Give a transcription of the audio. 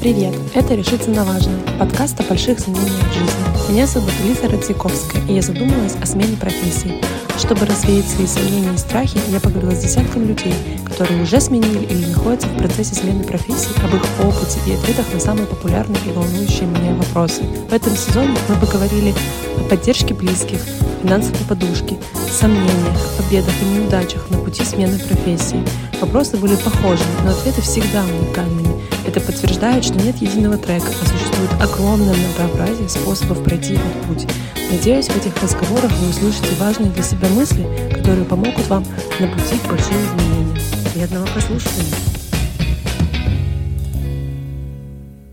Привет! Это «Решиться на важное» – подкаст о больших изменениях в жизни. Меня зовут Лиза Радзиковская, и я задумалась о смене профессии. Чтобы развеять свои сомнения и страхи, я поговорила с десятками людей, которые уже сменили или находятся в процессе смены профессии, об их опыте и ответах на самые популярные и волнующие меня вопросы. В этом сезоне мы поговорили о поддержке близких, финансовой подушке, сомнениях, победах и неудачах на пути смены профессии. Вопросы были похожими, но ответы всегда уникальными. Это подтверждает, что нет единого трека, а существует огромное многообразие способов пройти этот путь. Надеюсь, в этих разговорах вы услышите важные для себя мысли, которые помогут вам на пути к большим изменениям. Приятного прослушивания!